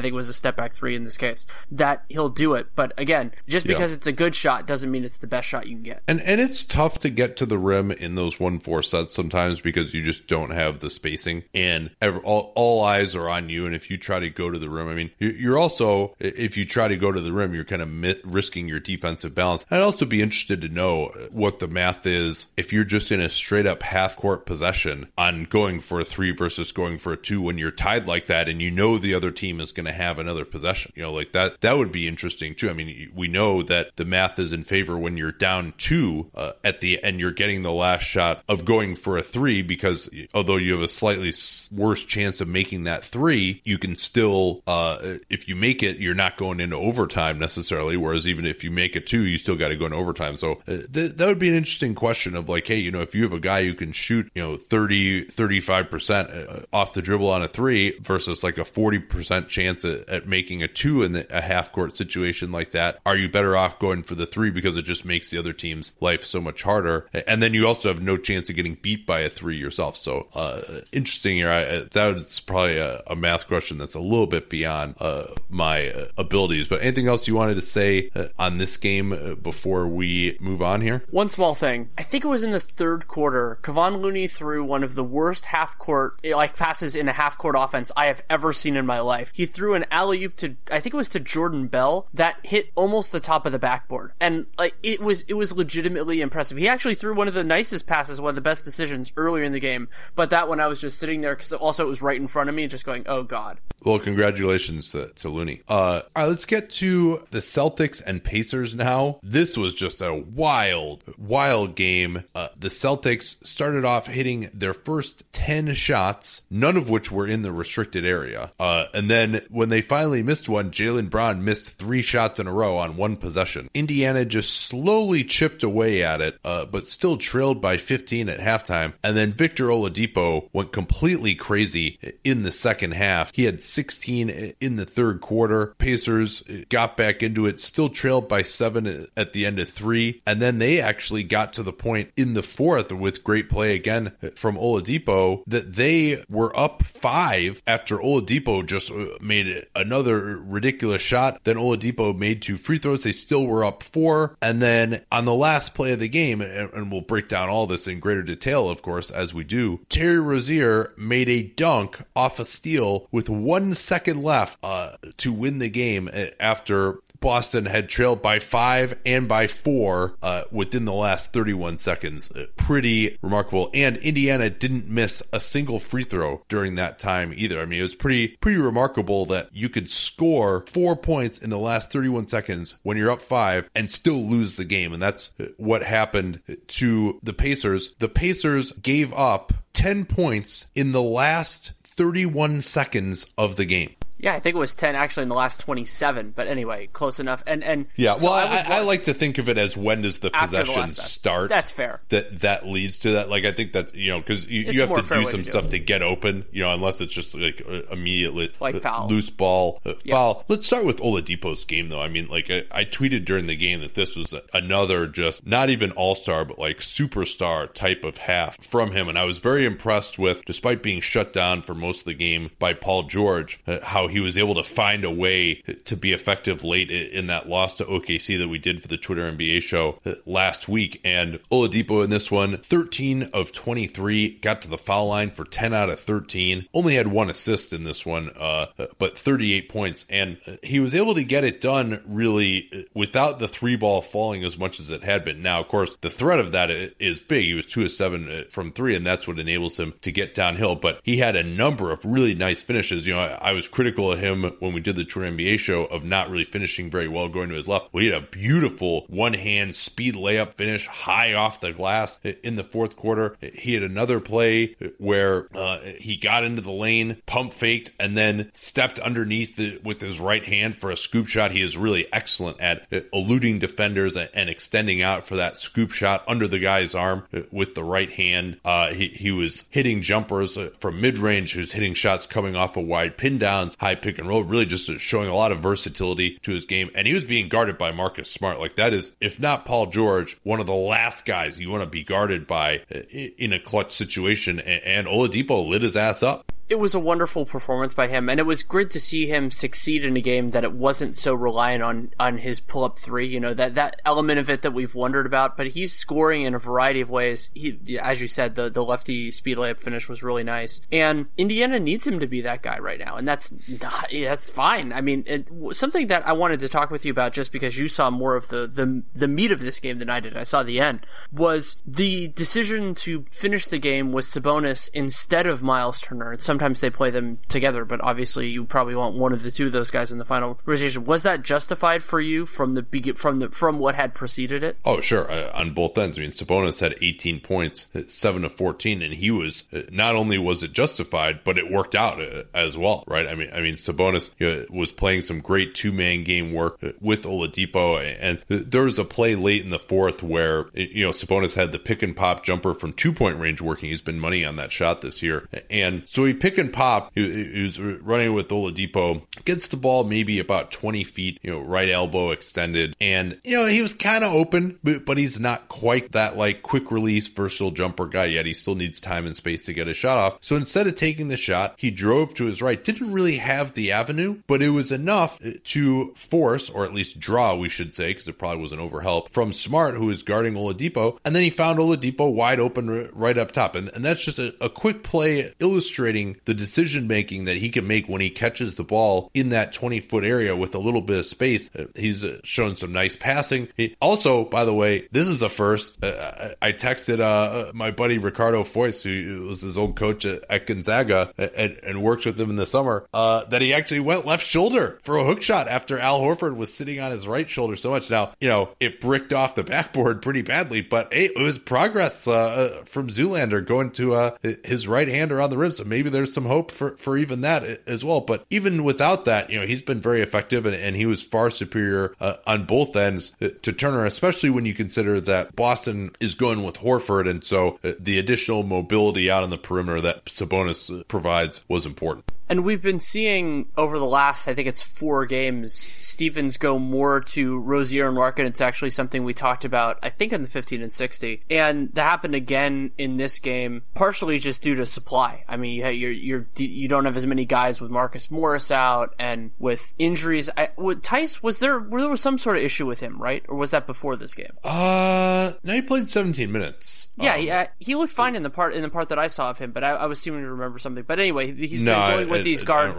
think it was a step back three in this case that he'll do it. But again, just Yeah. because it's a good shot doesn't mean it's the best shot you can get. And and it's tough to get to the rim in those one four sets sometimes because you just don't have the spacing and ever, all, all eyes are on you. And if you try to go to the rim, I mean, you- you're also if you try to go to the rim, you're kind of mi- risking your defensive balance. I'd also be interested to know what the math is if you're just in a straight up half court possession on going for a three versus going for a two when you're tied like that and you know the other team is going to have another possession. You know, like that that would be interesting too. I mean, we know that the math is in favor when you're down two uh, at the and you're getting the last shot of going for a three because although you have a slightly worse chance of making that three, you can still uh, if you make it, you're not going into overtime necessarily. Whereas even if you make a two, you still got to go into overtime. So uh, th- that would be an interesting question of like, hey, you know, if you have a guy who can shoot, you know, 30, 35 percent uh, off the dribble on a three versus like a 40% chance at, at making a two in the, a half court situation like that, are you better off going for the three because it just makes the other team's life so much harder? And then you also have no chance of getting beat by a three yourself. So, uh, interesting here. I, that's probably a, a math question that's a little bit beyond uh, my uh, abilities. But anything else you wanted to say uh, on this game uh, before we move on here? One small thing. I think it was in the third quarter. Kevon Looney threw one of the worst half court like passes in a half court offense I have ever seen in my life. He threw an alley oop to I think it was to Jordan Bell that hit almost the top of the backboard. And like it was it was legitimately impressive. He actually threw one of the nicest passes, one of the best decisions earlier in the game. But that one I was just sitting there because also it was right in front of me and just going, oh god. Well, congratulations to, to Looney. Uh, all right, let's get to the Celtics and Pacers now. This was just a wild, wild game. Uh, the Celtics started off hitting their first 10 shots, none of which which were in the restricted area. Uh, and then when they finally missed one, Jaylen Brown missed three shots in a row on one possession. Indiana just slowly chipped away at it, uh, but still trailed by 15 at halftime. And then Victor Oladipo went completely crazy in the second half. He had 16 in the third quarter. Pacers got back into it, still trailed by seven at the end of three. And then they actually got to the point in the fourth with great play again from Oladipo that they were up five after Oladipo just made another ridiculous shot. Then Oladipo made two free throws. They still were up four. And then on the last play of the game, and we'll break down all this in greater detail, of course, as we do, Terry Rozier made a dunk off a steal with one second left uh, to win the game after Boston had trailed by five and by four uh, within the last 31 seconds. Uh, pretty remarkable. And Indiana didn't miss a single free throw during that time either. I mean, it was pretty pretty remarkable that you could score four points in the last 31 seconds when you're up five and still lose the game. And that's what happened to the Pacers. The Pacers gave up 10 points in the last 31 seconds of the game. Yeah, I think it was ten actually in the last twenty-seven. But anyway, close enough. And and yeah, well, I, I, I, like to think of it as when does the possession the start? That's fair. That that leads to that. Like I think that's you know because you, you have to do some to stuff to get open. You know, unless it's just like immediately like uh, foul, loose ball, uh, yeah. foul. Let's start with Oladipo's game though. I mean, like I, I tweeted during the game that this was another just not even all star, but like superstar type of half from him, and I was very impressed with, despite being shut down for most of the game by Paul George, uh, how he was able to find a way to be effective late in that loss to OKC that we did for the Twitter NBA show last week. And Oladipo in this one, 13 of 23, got to the foul line for 10 out of 13. Only had one assist in this one, uh, but 38 points. And he was able to get it done really without the three ball falling as much as it had been. Now, of course, the threat of that is big. He was two of seven uh, from three, and that's what enables him to get downhill. But he had a number of really nice finishes. You know, I was critical of him when we did the True NBA show of not really finishing very well going to his left. We had a beautiful one hand speed layup finish high off the glass in the fourth quarter. He had another play where uh, he got into the lane, pump faked, and then stepped underneath with his right hand for a scoop shot. He is really excellent at eluding defenders and extending out for that scoop shot under the guy's arm with the right hand. Uh, he, he was hitting jumpers from mid range. He was hitting shots coming off of wide pin downs, high pick and roll, really just showing a lot of versatility to his game. And he was being guarded by Marcus Smart. Like that is, if not Paul George, one of the last guys you want to be guarded by uh, in a clutch situation. And Oladipo lit his ass up it was a wonderful performance by him, and it was great to see him succeed in a game that it wasn't so reliant on on his pull up three. You know that that element of it that we've wondered about, but he's scoring in a variety of ways. He, as you said, the the lefty speed layup finish was really nice, and Indiana needs him to be that guy right now, and that's not, that's fine. I mean, it, something that I wanted to talk with you about, just because you saw more of the the the meat of this game than I did. I saw the end was the decision to finish the game with Sabonis instead of Miles Turner. Some sometimes they play them together, but obviously you probably want one of the two of those guys in the final rotation. Was that justified for you from the from the from what had preceded it? Oh, sure, uh, on both ends. I mean, Sabonis had 18 points, seven to 14, and he was uh, not only was it justified, but it worked out uh, as well, right? I mean, I mean, Sabonis you know, was playing some great two man game work with Oladipo, and there was a play late in the fourth where you know Sabonis had the pick and pop jumper from two point range working. He's been money on that shot this year, and so he pick and pop, who's running with Oladipo, gets the ball maybe about 20 feet, you know, right elbow extended. And, you know, he was kind of open, but, but he's not quite that like quick release, versatile jumper guy yet. He still needs time and space to get a shot off. So instead of taking the shot, he drove to his right. Didn't really have the avenue, but it was enough to force, or at least draw, we should say, because it probably was an overhelp from Smart, who is guarding Oladipo. And then he found Oladipo wide open right up top. And, and that's just a, a quick play illustrating the decision making that he can make when he catches the ball in that 20 foot area with a little bit of space. Uh, he's uh, shown some nice passing. He, also, by the way, this is a first. Uh, I texted uh, my buddy Ricardo Fois, who was his old coach at, at Gonzaga and, and, worked with him in the summer, uh, that he actually went left shoulder for a hook shot after Al Horford was sitting on his right shoulder so much. Now, you know, it bricked off the <laughs> backboard pretty badly, but hey, it was progress uh, from Zoolander going to his right hander on the rim. So maybe there's there's some hope for, for even that as well. But even without that, you know, he's been very effective and, and he was far superior uh, on both ends to Turner, especially when you consider that Boston is going with Horford. And so uh, the additional mobility out on the perimeter that Sabonis provides was important. And we've been seeing over the last, I think it's four games, Stevens go more to Rozier and Larkin. It's actually something we talked about, I think, in the 15 and 60. And that happened again in this game, partially just due to supply. I mean, you're, you're, you don't have as many guys with Marcus Morris out and with injuries. I, with Theis, was there, there was some sort of issue with him, right? Or was that before this game? Uh, no, he played 17 minutes. Yeah, um, he, uh, he looked fine in the part, in the part that I saw of him, but I, I was seeming to remember something. But anyway, he's no, been going with with these guard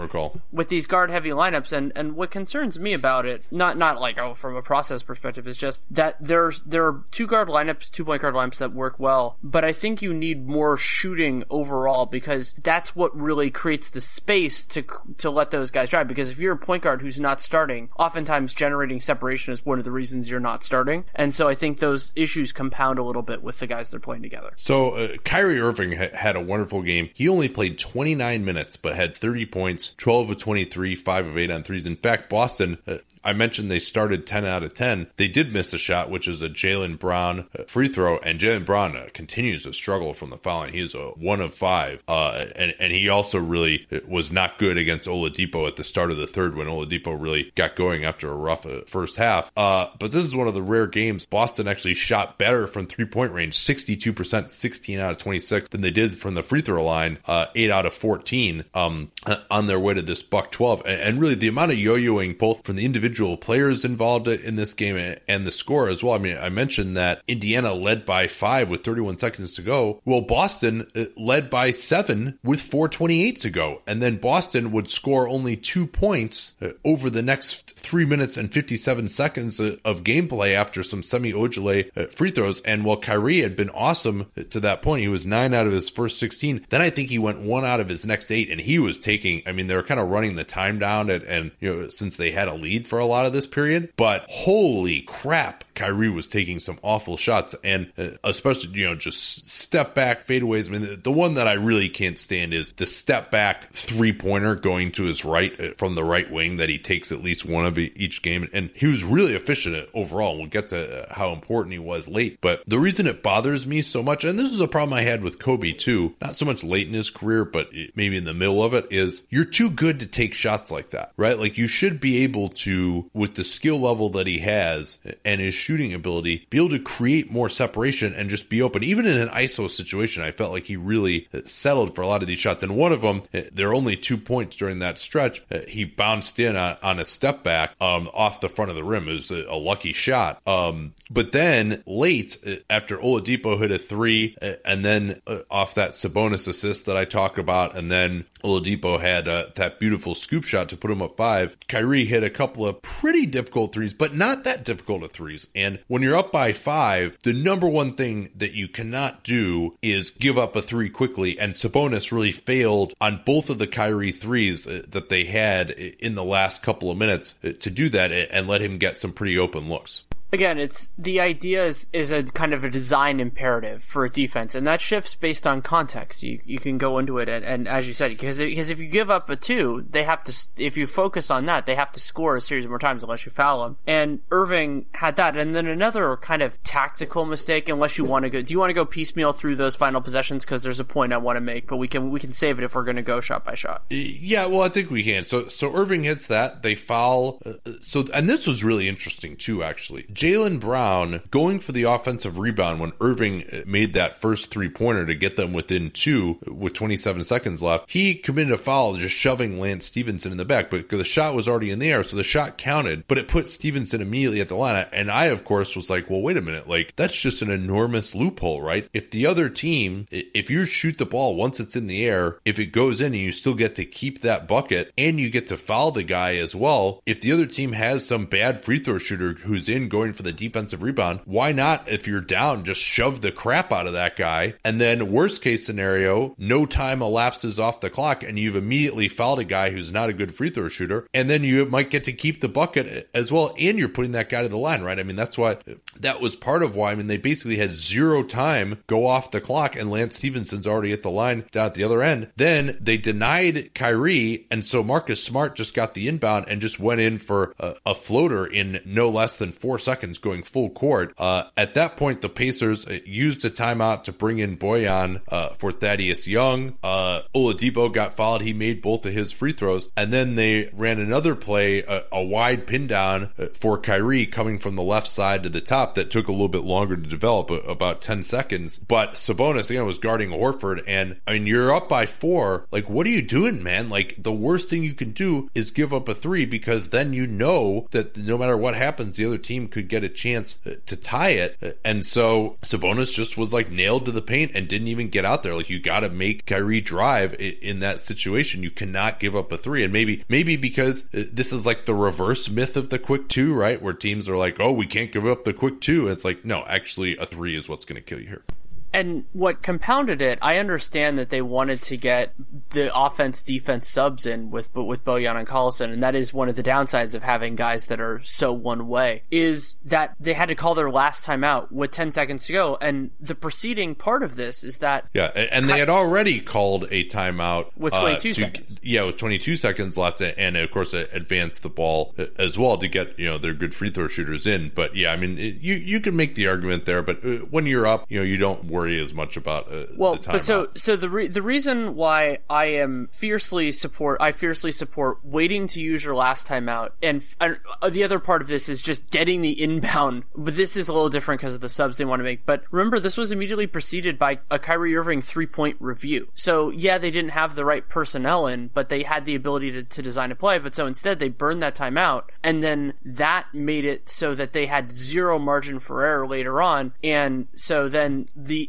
with these guard heavy lineups, and and what concerns me about it, not not like oh from a process perspective, is just that there's there are two guard lineups, two point guard lineups that work well, but I think you need more shooting overall because that's what really creates the space to to let those guys drive. Because if you're a point guard who's not starting, oftentimes generating separation is one of the reasons you're not starting, and so I think those issues compound a little bit with the guys they're playing together. So uh, Kyrie Irving ha- had a wonderful game. He only played 29 minutes, but had 30 30 points, 12 of 23, 5 of 8 on threes. In fact, Boston, uh, I mentioned they started 10 out of 10. They did miss a shot, which is a Jaylen Brown uh, free throw, and Jaylen Brown uh, continues to struggle from the foul line. He is a one of five, uh, and and he also really uh, was not good against Oladipo at the start of the third when Oladipo really got going after a rough uh, first half. but this is one of the rare games Boston actually shot better from three point range, 62%, 16 out of 26 than they did from the free throw line, 8 out of 14. Um, on their way to this buck 12 and really the amount of yo-yoing both from the individual players involved in this game and the score as well. I mean i mentioned that indiana led by five with 31 seconds to go well boston uh, led by seven with 428 to go. And then boston would score only two points uh, over the next three minutes and 57 seconds uh, of gameplay after some Semi Ojeleye free throws. And while Kyrie had been awesome to that point he was nine out of his first 16 then i think he went one out of his next eight and he was taking, I mean, they were kind of running the time down and, and, you know, since they had a lead for a lot of this period, but holy crap, Kyrie was taking some awful shots and uh, especially, you know, just step back fadeaways. I mean, the, one that I really can't stand is the step back three pointer going to his right uh, from the right wing that he takes at least one of each game. And he was really efficient overall. We'll get to uh, how important he was late. But the reason it bothers me so much, and this is a problem I had with Kobe too, not so much late in his career, but maybe in the middle of it, is you're too good to take shots like that, right? Like you should be able to, with the skill level that he has and his shooting ability, be able to create more separation and just be open. Even in an ISO situation, I felt like he really settled for a lot of these shots. And one of them, there are only two points during that stretch. He bounced in on, on a step back um, off the front of the rim. It was a, a lucky shot. Um, but then late, after Oladipo hit a three, and then uh, off that Sabonis assist that I talked about, and then Oladipo had uh, that beautiful scoop shot to put him up five. Kyrie hit a couple of pretty difficult threes, but not that difficult of threes. And when you're up by five, the number one thing that you cannot do is give up a three quickly. And Sabonis really failed on both of the Kyrie threes uh, that they had in the last couple of minutes uh, to do that and let him get some pretty open looks again, it's the idea is, is a kind of a design imperative for a defense, and that shifts based on context. You you can go into it, and, and as you said, because because if you give up a two, they have to. If you focus on that, they have to score a series of more times unless you foul them. And Irving had that, and then another kind of tactical mistake. Unless you want to go, do you want to go piecemeal through those final possessions? Because there's a point I want to make, but we can we can save it if we're going to go shot by shot. Yeah, well, I think we can. So so Irving hits that, they foul. Uh, so and this was really interesting too, actually. Jaylen Brown going for the offensive rebound when Irving made that first three pointer to get them within two with 27 seconds left. He committed a foul just shoving Lance Stephenson in the back, but the shot was already in the air, so the shot counted, but it put Stephenson immediately at the line. And I, of course, was like, well, wait a minute. Like, that's just an enormous loophole, right? If the other team, if you shoot the ball once it's in the air, if it goes in and you still get to keep that bucket and you get to foul the guy as well, if the other team has some bad free throw shooter who's in going for the defensive rebound. Why not, if you're down, just shove the crap out of that guy? And then, worst case scenario, no time elapses off the clock and you've immediately fouled a guy who's not a good free throw shooter. And then you might get to keep the bucket as well. And you're putting that guy to the line, right? I mean, that's what that was part of why. I mean, they basically had zero time go off the clock and Lance Stephenson's already at the line down at the other end. Then they denied Kyrie. And so Marcus Smart just got the inbound and just went in for a, a floater in no less than four seconds going full court. Uh, at that point, the Pacers uh, used a timeout to bring in Bojan uh, for Thaddeus Young. Uh, Oladipo got fouled. He made both of his free throws. And then they ran another play, a, a wide pin down uh, for Kyrie coming from the left side to the top that took a little bit longer to develop, about 10 seconds. But Sabonis, again, was guarding Horford. And I mean, you're up by four. Like, what are you doing, man? Like, the worst thing you can do is give up a three because then you know that no matter what happens, the other team could get a chance to tie it. And so Sabonis just was like nailed to the paint and didn't even get out there. Like, you got to make Kyrie drive in that situation. You cannot give up a three. And maybe, maybe because uh, this is like the reverse myth of the quick two, right? Where teams are like, oh, we can't give up the quick two. And it's like, no, actually, a three is what's going to kill you here. And what compounded it, I understand that they wanted to get the offense defense subs in with with Bojan and Collison, and that is one of the downsides of having guys that are so one way. Is that they had to call their last time out with ten seconds to go, and the preceding part of this is that yeah, and they had already called a timeout with twenty two uh, seconds. Yeah, with twenty two seconds left, and of course advance the ball as well to get you know their good free throw shooters in. But yeah, I mean it, you you can make the argument there, but uh, when you're up, you know you don't worry as much about uh, well, but so so the re- the reason why I am fiercely support I fiercely support waiting to use your last time out, and, uh, the other part of this is just getting the inbound. But this is a little different because of the subs they want to make. But remember, this was immediately preceded by a Kyrie Irving three point review. So yeah, they didn't have the right personnel in, but they had the ability to, to design a play. But so instead, they burned that timeout, and then that made it so that they had zero margin for error later on, and so then the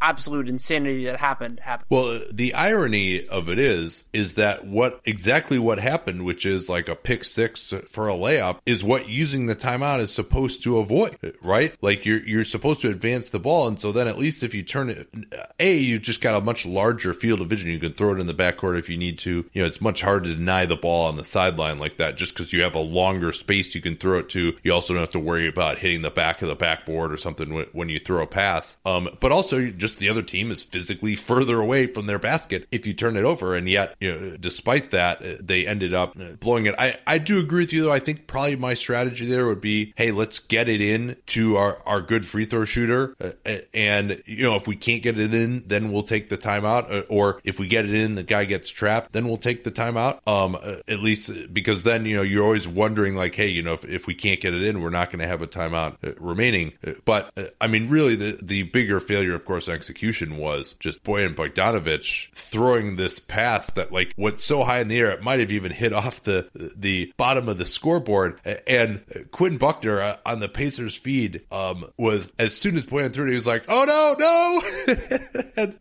absolute insanity that happened happened. Well, the irony of it is, is that what exactly what happened, which is like a pick six for a layup, is what using the timeout is supposed to avoid, right? Like you're you're supposed to advance the ball, and so then at least if you turn it, a you just got a much larger field of vision. You can throw it in the backcourt if you need to. You know, it's much harder to deny the ball on the sideline like that, just because you have a longer space you can throw it to. You also don't have to worry about hitting the back of the backboard or something when you throw a pass. Um, but also just the other team is physically further away from their basket if you turn it over. And yet, you know, despite that, uh, they ended up uh, blowing it. I, I do agree with you, though. I think probably my strategy there would be hey, let's get it in to our, our good free throw shooter. Uh, and, you know, if we can't get it in, then we'll take the timeout. Or if we get it in, the guy gets trapped, then we'll take the timeout. Um, at least because then, you know, you're always wondering, like, hey, you know, if, if we can't get it in, we're not going to have a timeout remaining. But, I mean, really, the, the bigger failure, of course, execution was just Bojan Bogdanovic throwing this pass that like went so high in the air it might have even hit off the the bottom of the scoreboard. And Quinn Buckner uh, on the Pacers feed um, was as soon as Bojan threw it, he was like, "Oh no, no!" <laughs> and,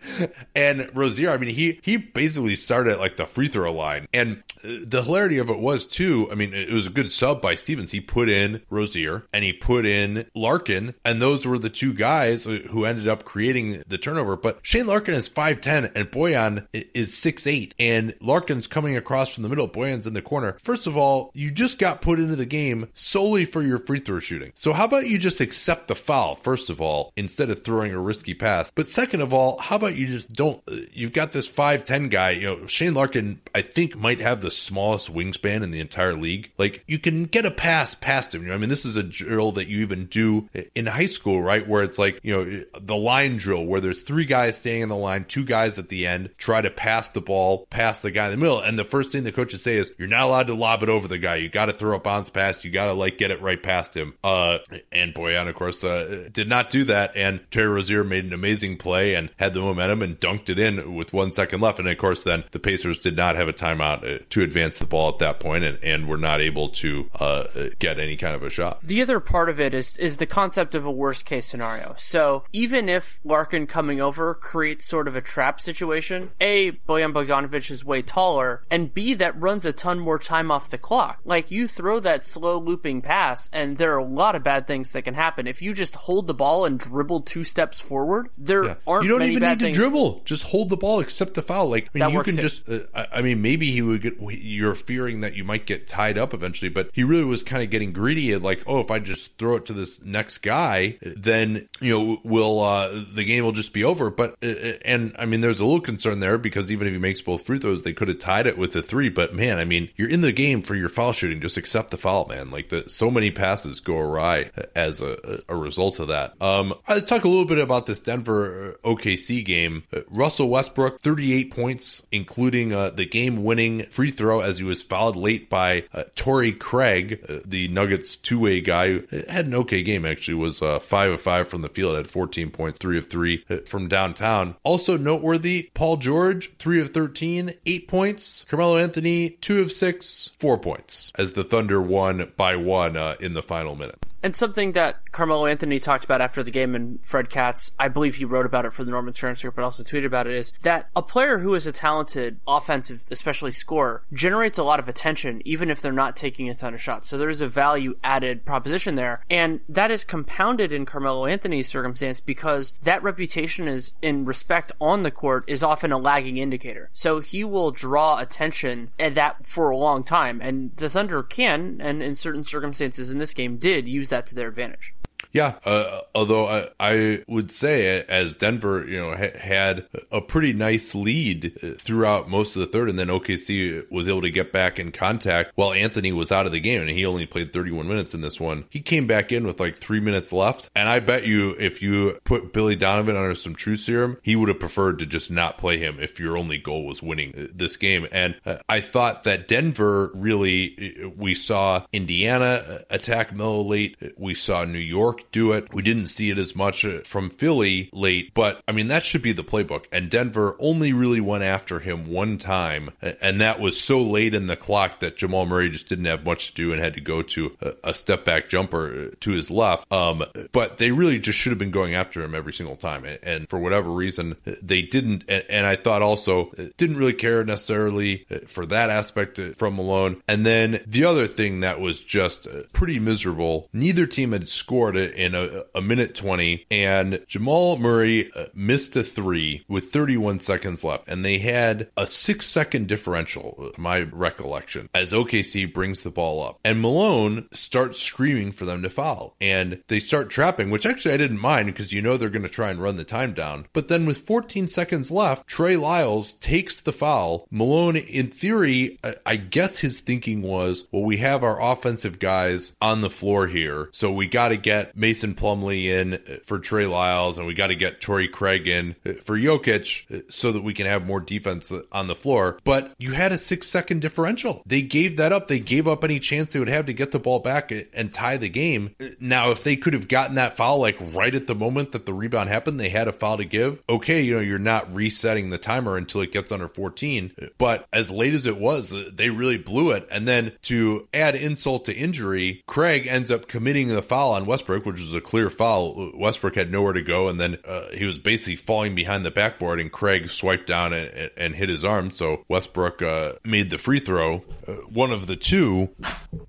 and Rozier, I mean, he he basically started at like the free throw line, and the hilarity of it was too. I mean, it was a good sub by Stevens. He put in Rozier and he put in Larkin, and those were the two guys who ended up creating the turnover. But Shane Larkin is 5'10 and Bojan is 6'8 and Larkin's coming across from the middle. Bojan's in the corner. First of all, you just got put into the game solely for your free throw shooting. So how about you just accept the foul, first of all, instead of throwing a risky pass? But second of all, how about you just don't, uh, you've got this 5'10 guy, you know, Shane Larkin, I think might have the smallest wingspan in the entire league. Like you can get a pass past him. You know, I mean, this is a drill that you even do in high school, right? Where it's like, you know, the line drill where there's three guys standing in the line, two guys at the end, try to pass the ball past the guy in the middle. And the first thing the coaches say is, you're not allowed to lob it over the guy. You got to throw a bounce pass. You got to like get it right past him. Uh, and Bojan, of course, uh, did not do that. And Terry Rozier made an amazing play and had the momentum and dunked it in with one second left. And of course, then the Pacers did not have a timeout uh, to advance the ball at that point and, and were not able to uh, get any kind of a shot. The other part of it is is the concept of a worst case scenario. So even if Larkin coming over creates sort of a trap situation. A, Bojan Bogdanovic is way taller, and B, that runs a ton more time off the clock. Like, you throw that slow looping pass, and there are a lot of bad things that can happen. If you just hold the ball and dribble two steps forward, there yeah. aren't You don't even need to dribble. Just hold the ball, accept the foul. Like, I mean, you can too. just, uh, I mean, maybe he would get, you're fearing that you might get tied up eventually, but he really was kind of getting greedy. And like, oh, if I just throw it to this next guy, then, you know, will, uh, the game will just be over. But, uh, uh, and I mean, there's a little concern there because even if he makes both free throws, they could have tied it with the three. But man, I mean, you're in the game for your foul shooting. Just accept the foul, man. Like, the, so many passes go awry as a, a result of that. Um, let's talk a little bit about this Denver uh, OKC game. Russell Westbrook, 38 points, including uh, the game winning free throw as he was fouled late by uh, Torrey Craig, uh, the Nuggets two way guy. Had an okay game, actually, was uh, 5 of 5 from the field, had 14 points, 3 of 3 uh, from downtown. Also noteworthy, Paul George, 3 of 13, 8 points. Carmelo Anthony, 2 of 6, 4 points, as the Thunder won by one uh, in the final minute. And something that Carmelo Anthony talked about after the game, and Fred Katz, I believe he wrote about it for the Norman Transcript, but also tweeted about it, is that a player who is a talented offensive, especially scorer, generates a lot of attention, even if they're not taking a ton of shots. So there is a value added proposition there. And that is compounded in Carmelo Anthony's circumstance because that reputation is in respect on the court is often a lagging indicator. So he will draw attention at that for a long time. And the Thunder can, and in certain circumstances in this game did use that to their advantage. Yeah, uh, although I, I, would say as Denver, you know, ha- had a pretty nice lead uh, throughout most of the third, and then OKC was able to get back in contact while Anthony was out of the game, and he only played 31 minutes in this one. He came back in with like three minutes left, and I bet you if you put Billy Donovan under some true serum, he would have preferred to just not play him if your only goal was winning uh, this game. And uh, I thought that Denver really, we saw Indiana attack Melo late, we saw New York do it. We didn't see it as much uh, from Philly late, but I mean, that should be the playbook. And Denver only really went after him one time, and that was so late in the clock that Jamal Murray just didn't have much to do and had to go to a, step back jumper uh, to his left. Um, but they really just should have been going after him every single time. And for whatever reason, they didn't. And I thought also uh, didn't really care necessarily for that aspect from Malone. And then the other thing that was just pretty miserable, neither team had scored in a, a minute 20, and Jamal Murray uh, missed a three with 31 seconds left, and they had a six second differential, my recollection, as OKC brings the ball up. And Malone starts screaming for them to foul, and they start trapping, which actually I didn't mind because you know they're going to try and run the time down. But then with 14 seconds left, Trey Lyles takes the foul. Malone, in theory, I guess his thinking was, well, we have our offensive guys on the floor here, so we got to get Mason Plumlee in uh, for Trey Lyles, and we got to get Torrey Craig in uh, for Jokic uh, so that we can have more defense on the floor. But you had a six second differential. They gave that up. They gave up any chance they would have to get the ball back and tie the game. Now, if they could have gotten that foul like right at the moment that the rebound happened, they had a foul to give. Okay, you know, you're not resetting the timer until it gets under 14. But as late as it was, they really blew it. And then to add insult to injury, Craig ends up committing the foul on Westbrook, which was a clear foul. Westbrook had nowhere to go, and then uh, he was basically falling behind the backboard, and Craig swiped down and, and hit his arm. So Westbrook uh, made the free throw, uh, one of the two,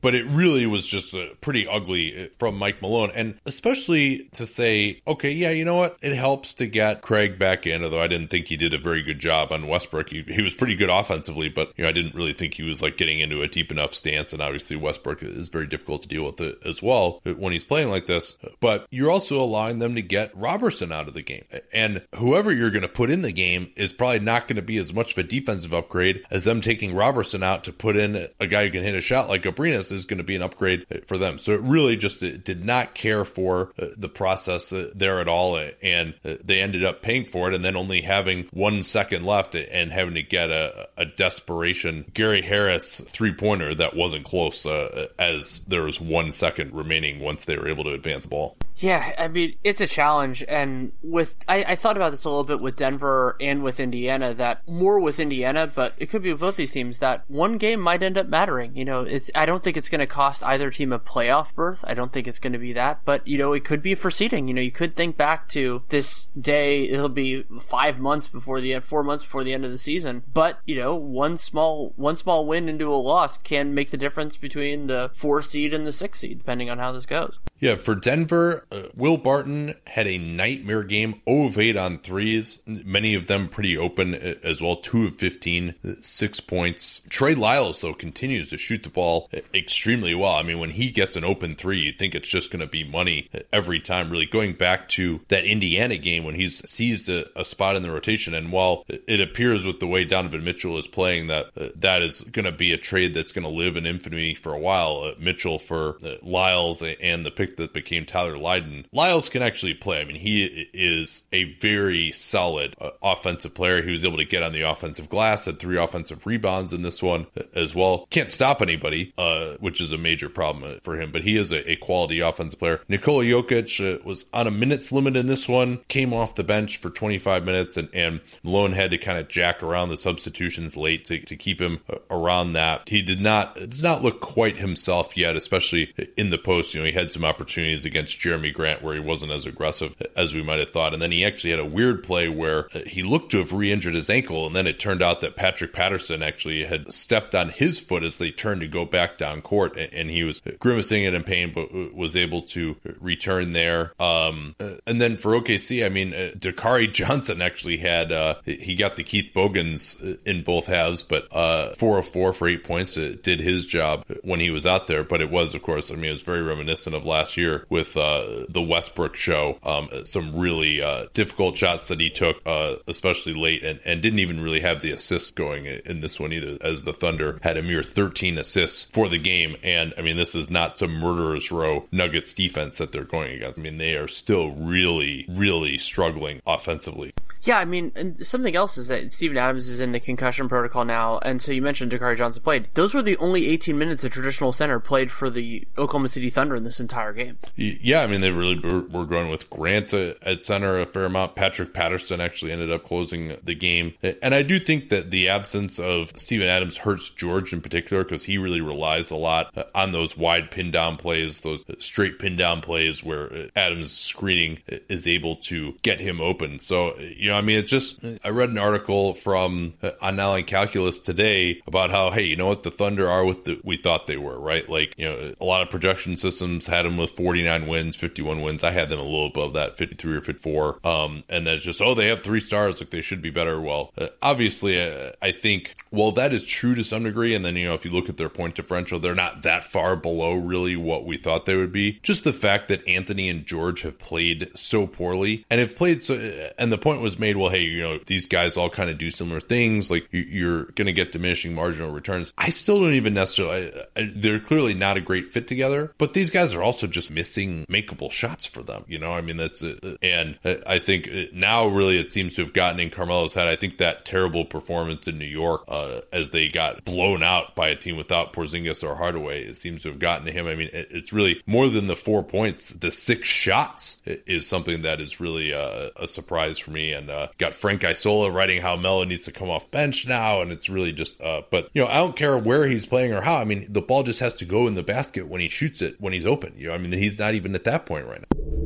but it really was just uh, pretty ugly uh, from Mike Malone, and especially to say, okay, yeah, you know what, it helps to get Craig back in. Although I didn't think he did a very good job on Westbrook, he, he was pretty good offensively, but you know I didn't really think he was like getting into a deep enough stance, and obviously Westbrook is very difficult to deal with it as well when he's playing like this. But you're also allowing them to get Roberson out of the game. And whoever you're going to put in the game is probably not going to be as much of a defensive upgrade as them taking Roberson out to put in a guy who can hit a shot like Abrines is going to be an upgrade for them. So it really just it did not care for uh, the process uh, there at all. And uh, they ended up paying for it and then only having one second left and having to get a, a desperation Gary Harris three pointer that wasn't close uh, as there was one second remaining once they were able to advance the ball. Yeah, I mean it's a challenge, and with I, I, thought about this a little bit with Denver and with Indiana. That more with Indiana, but it could be with both these teams. That one game might end up mattering. You know, it's I don't think it's going to cost either team a playoff berth. I don't think it's going to be that, but you know, it could be for seeding. You know, you could think back to this day. It'll be five months before the end, four months before the end of the season. But you know, one small one small win into a loss can make the difference between the four seed and the six seed, depending on how this goes. Yeah, for Denver, uh, Will Barton had a nightmare game 0 of 8 on threes, many of them pretty open uh, as well. 2 of 15, uh, six points. Trey Lyles, though, continues to shoot the ball uh, extremely well. I mean, when he gets an open three, you think it's just going to be money every time, really. Going back to that Indiana game when he's seized a, a, spot in the rotation, and while it appears with the way Donovan Mitchell is playing that uh, that is going to be a trade that's going to live in infamy for a while, uh, Mitchell for Lyles and the pick pick that became Tyler Lydon. Lyles can actually play. I mean, he is a very solid uh, offensive player. He was able to get on the offensive glass, had three offensive rebounds in this one as well. Can't stop anybody, uh, which is a major problem uh, for him, but he is a, a quality offensive player. Nikola Jokic uh, was on a minutes limit in this one, came off the bench for 25 minutes, and, and Malone had to kind of jack around the substitutions late to, to keep him uh, around that. He did not does not look quite himself yet, especially in the post. You know, he had some opportunities against Grant where he wasn't as aggressive as we might have thought. And then he actually had a weird play where uh, he looked to have re injured his ankle. And then it turned out that Patrick Patterson actually had stepped on his foot as they turned to go back down court. And he was grimacing it in pain, but uh, was able to return there. Um, uh, and then for OKC, I mean, Dakari <laughs> Johnson actually had, uh, he got the Keith Bogans in both halves, but uh, 404 for eight points did his job when he was out there. But it was, of course, I mean, it was very reminiscent of last year with uh, the Westbrook show. Um, some really uh, difficult shots that he took, uh, especially late, and, and didn't even really have the assists going in this one either, as the Thunder had a mere 13 assists for the game. And I mean, this is not some murderer's row Nuggets defense that they're going against. I mean, they are still really, really struggling offensively. Yeah, I mean, and something else is that Steven Adams is in the concussion protocol now, and so you mentioned Dakari Johnson played. Those were the only 18 minutes a traditional center played for the Oklahoma City Thunder in this entire game. Yeah, I mean, they really were, going with Grant at center a fair amount. Patrick Patterson actually ended up closing the game, and I do think that the absence of Steven Adams hurts George in particular because he really relies a lot uh, on those wide pin down plays, those straight pin down plays where Adams' screening is able to get him open. So, you know, I mean, it's just, I read an article from uh, on Nylon Calculus today about how, hey, you know what, the Thunder are what the, we thought they were, right? Like, you know, a lot of projection systems had them with 49 wins, 51 wins. I had them a little above that, 53 or 54. Um, and that's just, oh, they have three stars, like they should be better. Well, uh, obviously, uh, I think, well, that is true to some degree. And then, you know, if you look at their point differential, they're not that far below really what we thought they would be. Just the fact that Anthony and George have played so poorly and have played so, and the point was made, well, hey, you know, these guys all kind of do similar things. Like you're going to get diminishing marginal returns. I still don't even necessarily, I, I, they're clearly not a great fit together, but these guys are also just missing makeable shots for them. You know, I mean, that's, uh, and I think now really it seems to have gotten in Carmelo's head. I think that terrible performance in New York uh, as they got blown out by a team without Porzingis or Hardaway, it seems to have gotten to him. I mean, it's really more than the four points. The six shots is something that is really a, a surprise for me. And uh, got Frank Isola writing how Melo needs to come off bench now, and it's really just. Uh, but you know, I don't care where he's playing or how. I mean, the ball just has to go in the basket when he shoots it when he's open. You know, I mean, he's not even at that point right now.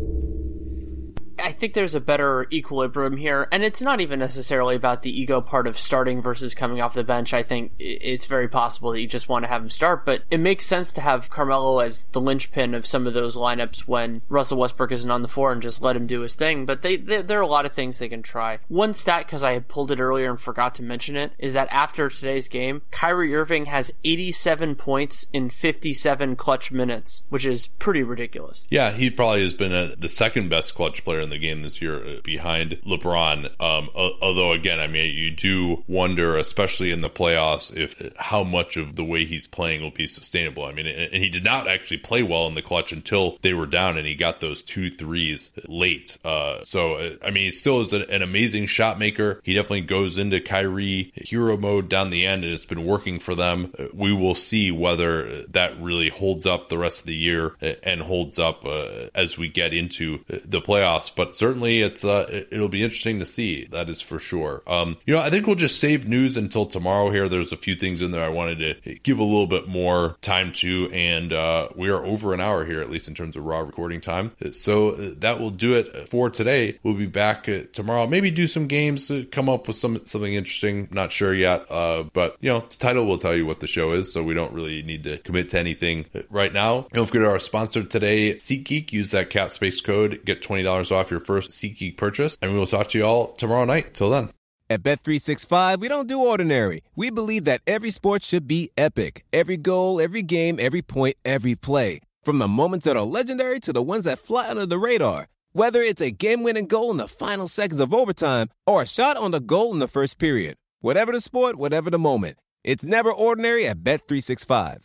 I think there's a better equilibrium here, and it's not even necessarily about the ego part of starting versus coming off the bench. I think it's very possible that you just want to have him start, but it makes sense to have Carmelo as the linchpin of some of those lineups when Russell Westbrook isn't on the floor and just let him do his thing. But they, they there are a lot of things they can try. One stat, because I had pulled it earlier and forgot to mention it, is that after today's game, Kyrie Irving has 87 points in 57 clutch minutes, which is pretty ridiculous. Yeah, he probably has been a, the second best clutch player in the the game this year uh, behind LeBron. Um, although again, I mean, you do wonder, especially in the playoffs, if how much of the way he's playing will be sustainable. I mean, and he did not actually play well in the clutch until they were down, and he got those two threes late. Uh, so uh, I mean, he still is an, an amazing shot maker. He definitely goes into Kyrie hero mode down the end, and it's been working for them. Uh, we will see whether that really holds up the rest of the year and holds up uh, as we get into the playoffs. But certainly, it's uh, it'll be interesting to see. That is for sure. Um, you know, I think we'll just save news until tomorrow. Here, there's a few things in there I wanted to give a little bit more time to, and uh, we are over an hour here, at least in terms of raw recording time. So that will do it for today. We'll be back uh, tomorrow. Maybe do some games, come up with some something interesting. Not sure yet, uh, but you know, the title will tell you what the show is, so we don't really need to commit to anything right now. Don't forget our sponsor today, SeatGeek. Use that cap space code, get twenty dollars off your first SeatGeek purchase, and we will talk to you all tomorrow night. Till then. At Bet365, we don't do ordinary. We believe that every sport should be epic. Every goal, every game, every point, every play. From the moments that are legendary to the ones that fly under the radar. Whether it's a game-winning goal in the final seconds of overtime or a shot on the goal in the first period. Whatever the sport, whatever the moment. It's never ordinary at Bet365.